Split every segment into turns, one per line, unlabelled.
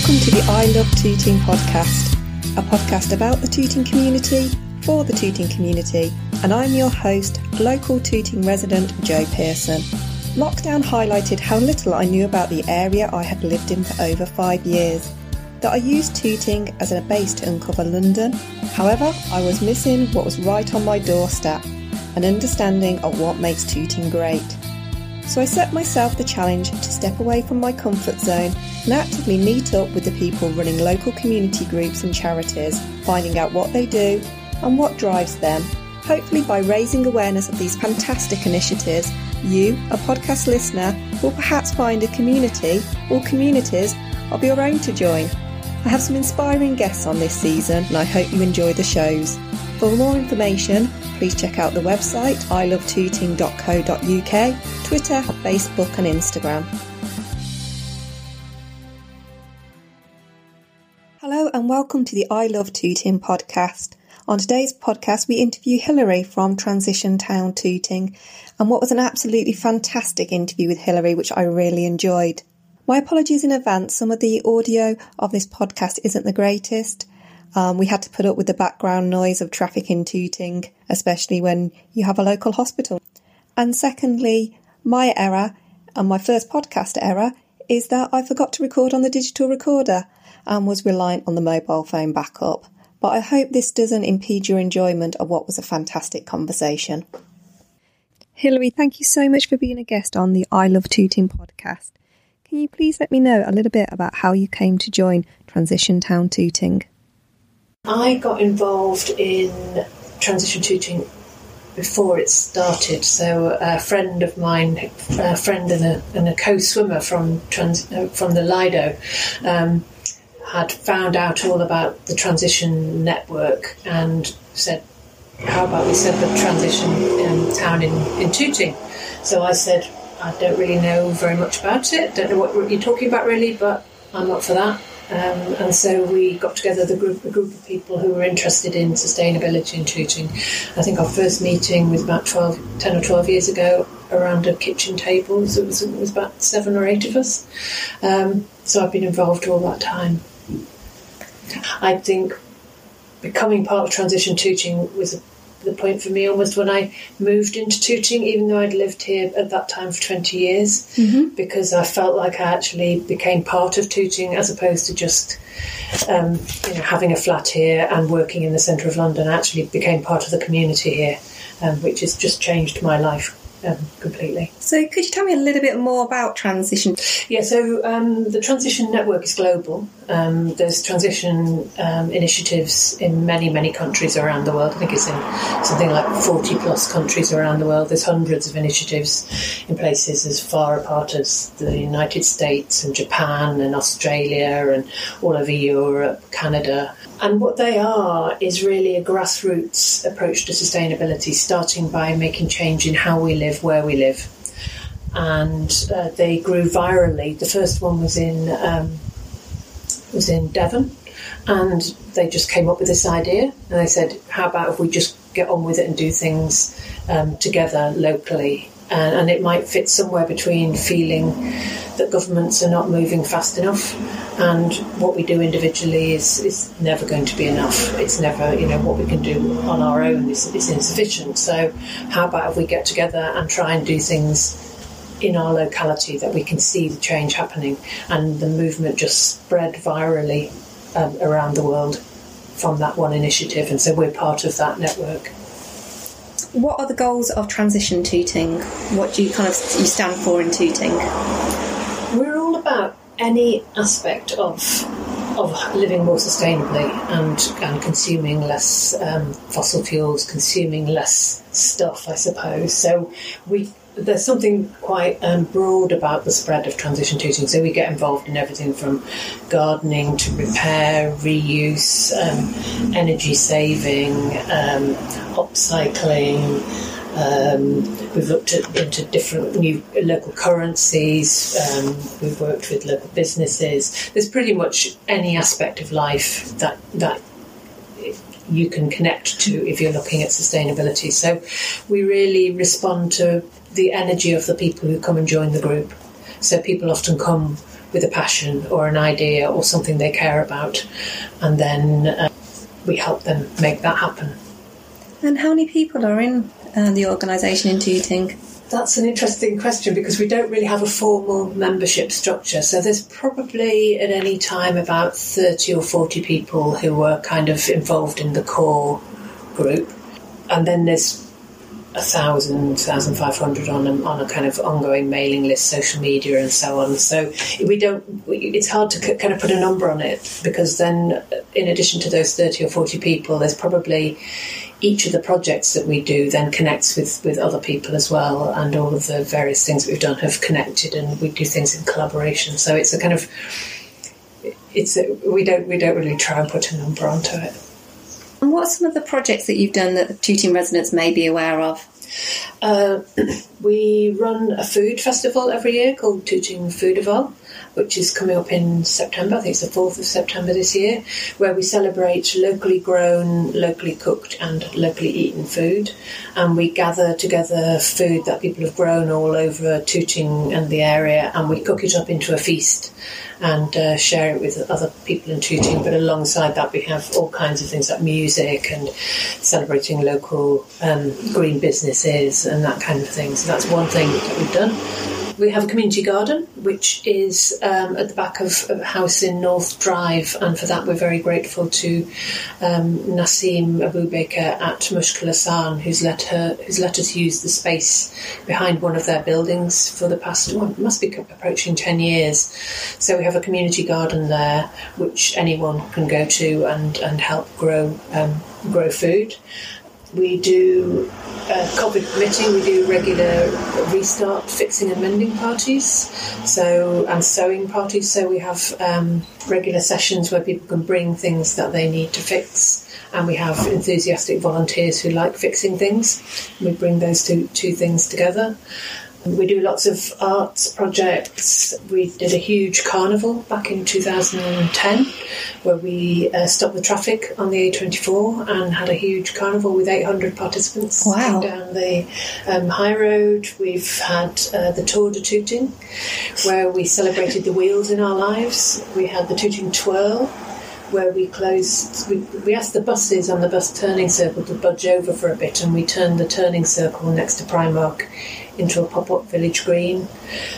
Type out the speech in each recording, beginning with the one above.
Welcome to the I Love Tooting podcast, a podcast about the Tooting community for the Tooting community, and I'm your host, local Tooting resident Joe Pearson. Lockdown highlighted how little I knew about the area I had lived in for over five years. That I used Tooting as a base to uncover London. However, I was missing what was right on my doorstep an understanding of what makes Tooting great. So I set myself the challenge to step away from my comfort zone and actively meet up with the people running local community groups and charities, finding out what they do and what drives them. Hopefully, by raising awareness of these fantastic initiatives, you, a podcast listener, will perhaps find a community or communities of your own to join. I have some inspiring guests on this season and I hope you enjoy the shows. For more information, please check out the website ilovetooting.co.uk, Twitter, Facebook, and Instagram. Hello, and welcome to the I Love Tooting podcast. On today's podcast, we interview Hilary from Transition Town Tooting, and what was an absolutely fantastic interview with Hilary, which I really enjoyed. My apologies in advance, some of the audio of this podcast isn't the greatest. Um, we had to put up with the background noise of traffic in Tooting, especially when you have a local hospital. And secondly, my error, and my first podcast error, is that I forgot to record on the digital recorder and was reliant on the mobile phone backup. But I hope this doesn't impede your enjoyment of what was a fantastic conversation. Hilary, thank you so much for being a guest on the I Love Tooting podcast. Can you please let me know a little bit about how you came to join Transition Town Tooting?
I got involved in transition tooting before it started. So a friend of mine, a friend and a, and a co-swimmer from trans, uh, from the Lido, um, had found out all about the transition network and said, "How about we set the transition um, town in in Tooting?" So I said, "I don't really know very much about it. Don't know what you're talking about really, but I'm up for that." Um, and so we got together the group, a group of people who were interested in sustainability and Tooting. I think our first meeting was about 12, 10 or 12 years ago around a kitchen table. So it was, it was about seven or eight of us. Um, so I've been involved all that time. I think becoming part of Transition Tooting was a the point for me almost when I moved into Tooting, even though I'd lived here at that time for 20 years, mm-hmm. because I felt like I actually became part of Tooting as opposed to just um, you know, having a flat here and working in the centre of London. I actually became part of the community here, um, which has just changed my life um, completely.
So, could you tell me a little bit more about transition?
Yeah, so um, the transition network is global. Um, there's transition um, initiatives in many, many countries around the world. I think it's in something like 40 plus countries around the world. There's hundreds of initiatives in places as far apart as the United States and Japan and Australia and all over Europe, Canada. And what they are is really a grassroots approach to sustainability, starting by making change in how we live, where we live. And uh, they grew virally. The first one was in um, was in Devon, and they just came up with this idea. And they said, "How about if we just get on with it and do things um, together locally?" And, and it might fit somewhere between feeling that governments are not moving fast enough and what we do individually is, is never going to be enough. It's never, you know, what we can do on our own is, is insufficient. So, how about if we get together and try and do things in our locality that we can see the change happening and the movement just spread virally um, around the world from that one initiative? And so, we're part of that network.
What are the goals of Transition Tooting? What do you kind of you stand for in Tooting?
About any aspect of of living more sustainably and and consuming less um, fossil fuels, consuming less stuff, I suppose. So we there's something quite um, broad about the spread of transition tooting. So we get involved in everything from gardening to repair, reuse, um, energy saving, um, upcycling. Um, we've looked at, into different new local currencies. Um, we've worked with local businesses. There's pretty much any aspect of life that that you can connect to if you're looking at sustainability. So we really respond to the energy of the people who come and join the group. So people often come with a passion or an idea or something they care about, and then uh, we help them make that happen.
And how many people are in uh, the organisation in Tooting?
That's an interesting question because we don't really have a formal membership structure. So there's probably at any time about 30 or 40 people who are kind of involved in the core group. And then there's a thousand, thousand five hundred on a, on a kind of ongoing mailing list, social media, and so on. So we don't. It's hard to kind of put a number on it because then, in addition to those thirty or forty people, there's probably each of the projects that we do then connects with, with other people as well, and all of the various things that we've done have connected, and we do things in collaboration. So it's a kind of it's a, we don't we don't really try and put a number onto it.
And what are some of the projects that you've done that Tooting residents may be aware of?
Uh, we run a food festival every year called Tooting Foodival, which is coming up in September. I think it's the 4th of September this year, where we celebrate locally grown, locally cooked, and locally eaten food. And we gather together food that people have grown all over Tooting and the area, and we cook it up into a feast and uh, share it with other people in Tooting. But alongside that, we have all kinds of things like music and celebrating local um, green and that kind of thing. So that's one thing that we've done. We have a community garden, which is um, at the back of a house in North Drive, and for that we're very grateful to um, Nasim Abubaker at Mushkil Aasaan, who's let her who's let us use the space behind one of their buildings for the past well, must be approaching ten years. So we have a community garden there, which anyone can go to and and help grow um, grow food. We do, uh, COVID permitting, we do regular restart fixing and mending parties, so and sewing parties. So we have um, regular sessions where people can bring things that they need to fix, and we have enthusiastic volunteers who like fixing things. We bring those two two things together. We do lots of arts projects. We did a huge carnival back in 2010 where we uh, stopped the traffic on the A24 and had a huge carnival with 800 participants
wow.
down the um, high road. We've had uh, the Tour de Tooting where we celebrated the wheels in our lives. We had the Tooting Twirl where we closed, we, we asked the buses on the bus turning circle to budge over for a bit and we turned the turning circle next to Primark into a pop-up village green.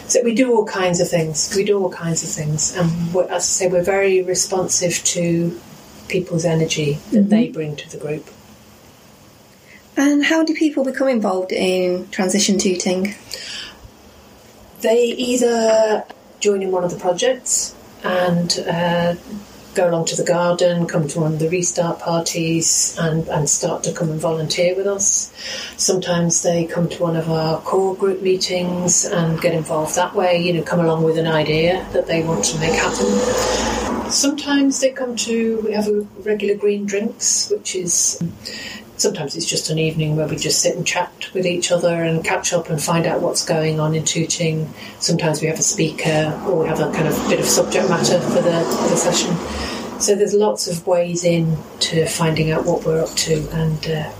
So we do all kinds of things. We do all kinds of things, and as I say, we're very responsive to people's energy that mm-hmm. they bring to the group.
And how do people become involved in transition tooting?
They either join in one of the projects and uh, go along to the garden, come to one of the restart parties, and, and start to come and volunteer with us. Sometimes they come to one of our core group meetings and get involved that way, you know, come along with an idea that they want to make happen. Sometimes they come to, we have a regular green drinks, which is sometimes it's just an evening where we just sit and chat with each other and catch up and find out what's going on in Tooting. Sometimes we have a speaker or we have a kind of bit of subject matter for the, for the session. So there's lots of ways in to finding out what we're up to and uh,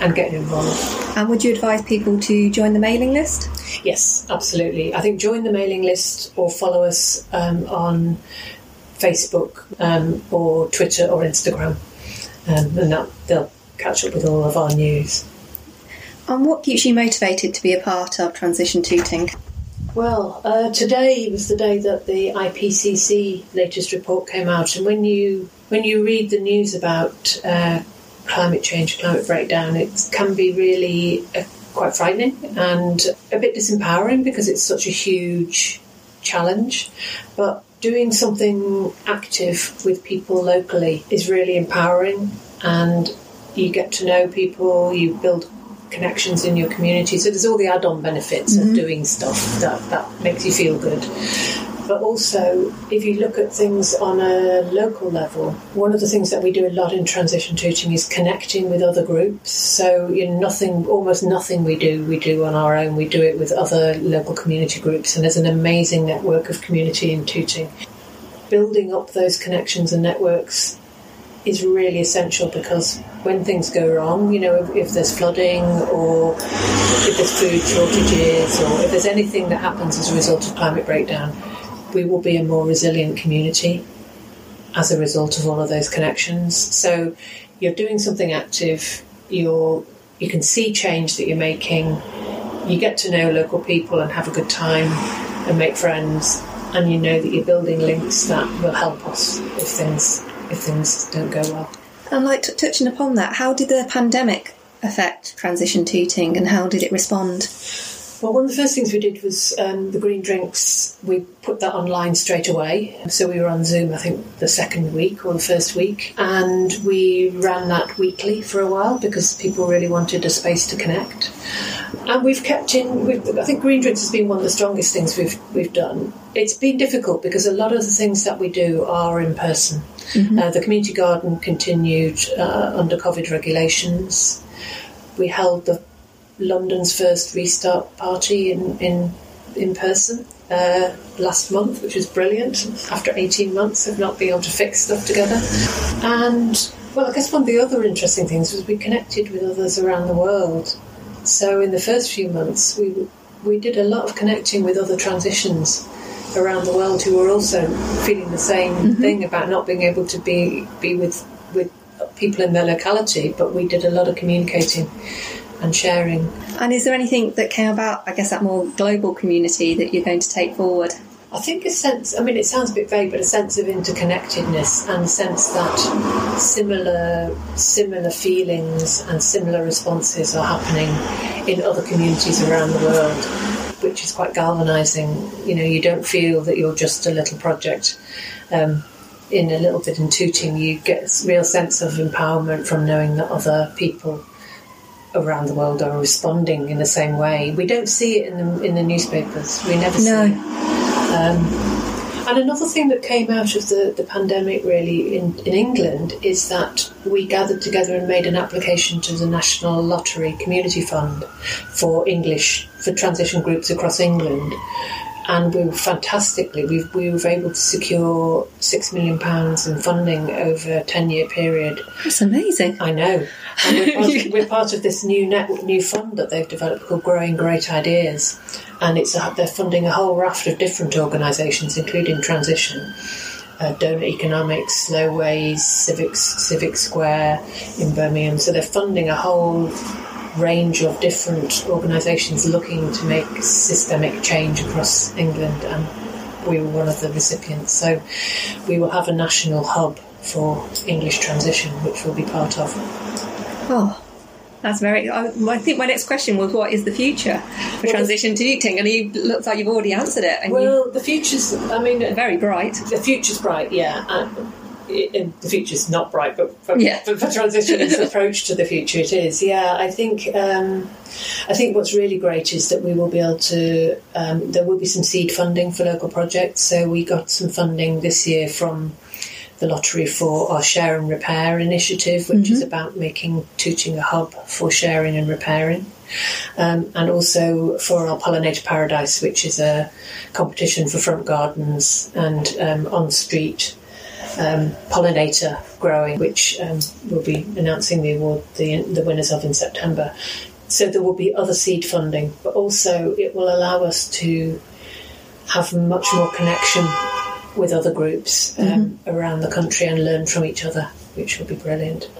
and getting involved.
And would you advise people to join the mailing list?
Yes, absolutely. I think join the mailing list or follow us um, on Facebook um, or Twitter or Instagram, um, and that they'll catch up with all of our news.
And what keeps you motivated to be a part of Transition Tooting?
Well, uh, today was the day that the IPCC latest report came out, and when you when you read the news about uh, climate change, climate breakdown, it can be really uh, quite frightening and a bit disempowering because it's such a huge challenge. But doing something active with people locally is really empowering, and you get to know people, you build connections in your community. So there's all the add-on benefits mm-hmm. of doing stuff that, that makes you feel good. But also, if you look at things on a local level, one of the things that we do a lot in transition tooting is connecting with other groups. So, you know, nothing, almost nothing we do, we do on our own. We do it with other local community groups, and there's an amazing network of community in tooting. Building up those connections and networks is really essential because when things go wrong, you know, if, if, there's flooding or if there's food shortages or if there's anything that happens as a result of climate breakdown, we will be a more resilient community as a result of all of those connections. So you're doing something active, you're you can see change that you're making, you get to know local people and have a good time and make friends. And you know that you're building links that will help us if things if things don't go well.
And like t- touching upon that, how did the pandemic affect transition tooting and how did it respond?
Well, one of the first things we did was um, the green drinks. We put that online straight away. So we were on Zoom, I think, the second week or the first week, and we ran that weekly for a while because people really wanted a space to connect. And we've kept in. We've, I think green drinks has been one of the strongest things we've we've done. It's been difficult because a lot of the things that we do are in person. Mm-hmm. Uh, the community garden continued uh, under COVID regulations. We held the London's first restart party in in, in person uh, last month, which was brilliant. After 18 months of not being able to fix stuff together, and well, I guess one of the other interesting things was we connected with others around the world. So in the first few months, we we did a lot of connecting with other transitions around the world who were also feeling the same mm-hmm. thing about not being able to be be with with people in their locality. But we did a lot of communicating and sharing.
And is there anything that came about, I guess, that more global community that you're going to take forward?
I think a sense, I mean, it sounds a bit vague, but a sense of interconnectedness and a sense that similar, similar feelings and similar responses are happening in other communities around the world, which is quite galvanising. You know, you don't feel that you're just a little project. Um, in a little bit in tooting, you get a real sense of empowerment from knowing that other people around the world are responding in the same way. We don't see it in the, in the newspapers. We never no. see it. Um, and another thing that came out of the, the pandemic, really, in, in England, is that we gathered together and made an application to the National Lottery Community Fund for English, for transition groups across England and we were fantastically we, we were able to secure six million pounds in funding over a 10 year period.
That's amazing.
I know. We're part, of, we're part of this new net, new fund that they've developed called growing great ideas. And it's a, they're funding a whole raft of different organisations including transition uh, doughnut economics slow ways civics civic square in birmingham. So they're funding a whole range of different organisations looking to make systemic change across England, and we were one of the recipients. So we will have a national hub for English transition, which we'll be part of.
Oh, that's very. I, I, think my next question was, what is the future for well, transition tooting? And it looks like you've already answered it.
well, you, the future's. I mean,
very bright.
The future's bright, yeah. Uh, It, the future's not bright, but for, yeah. for, for transition's approach to the future, it is. Yeah, I think um, I think what's really great is that we will be able to. Um, there will be some seed funding for local projects. So we got some funding this year from the lottery for our share and repair initiative, which mm-hmm. is about making Tooting a hub for sharing and repairing. Um, and also for our pollinator paradise, which is a competition for front gardens and um, on street um, pollinator growing, which um, we'll be announcing the award, the, the winners of in September. So there will be other seed funding, but also it will allow us to have much more connection with other groups um, mm-hmm. around the country and learn from each other, which will be brilliant.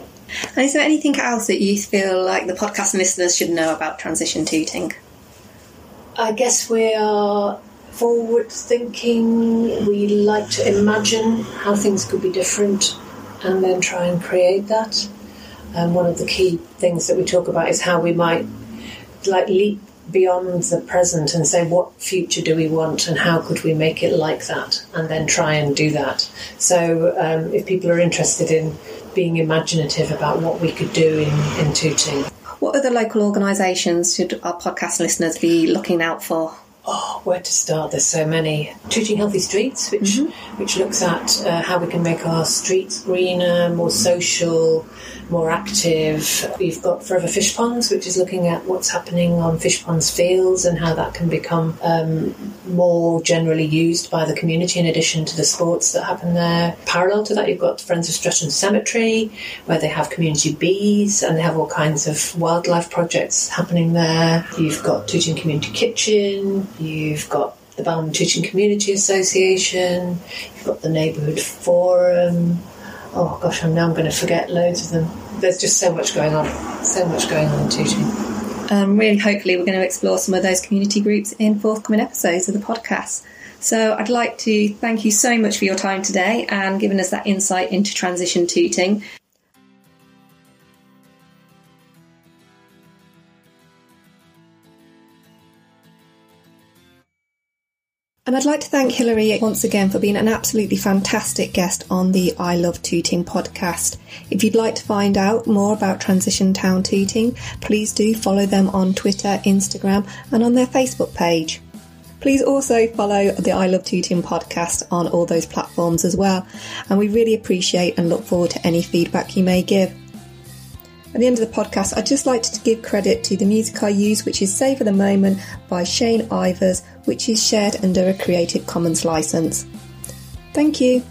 And is there anything else that you feel like the podcast listeners should know about transition tooting?
I guess we are forward thinking. We like to imagine how things could be different and then try and create that. And one of the key things that we talk about is how we might like leap beyond the present and say what future do we want and how could we make it like that and then try and do that so um, if people are interested in being imaginative about what we could do in, in tooting
what other local organisations should our podcast listeners be looking out for
oh, where to start? There's so many. Tooting Healthy Streets, which mm-hmm. which looks at uh, how we can make our streets greener, more social, more active. We've got Forever Fish Ponds, which is looking at what's happening on fish ponds fields and how that can become um, more generally used by the community in addition to the sports that happen there. Parallel to that, you've got Friends of Streatham Cemetery, where they have community bees and they have all kinds of wildlife projects happening there. You've got Tooting Community Kitchen, you've got the Balham Tooting Community Association, you've got the Neighbourhood Forum. Oh gosh, I'm now going to forget loads of them. There's just so much going on, so much going on in Tooting.
Um, really, hopefully, we're going to explore some of those community groups in forthcoming episodes of the podcast. So, I'd like to thank you so much for your time today and giving us that insight into transition tooting. And I'd like to thank Hilary once again for being an absolutely fantastic guest on the I Love Tooting podcast. If you'd like to find out more about Transition Town Tooting, please do follow them on Twitter, Instagram, and on their Facebook page. Please also follow the I Love Tooting podcast on all those platforms as well. And we really appreciate and look forward to any feedback you may give. At the end of the podcast, I'd just like to give credit to the music I use, which is Save for the Moment by Shane Ivers, which is shared under a Creative Commons license. Thank you.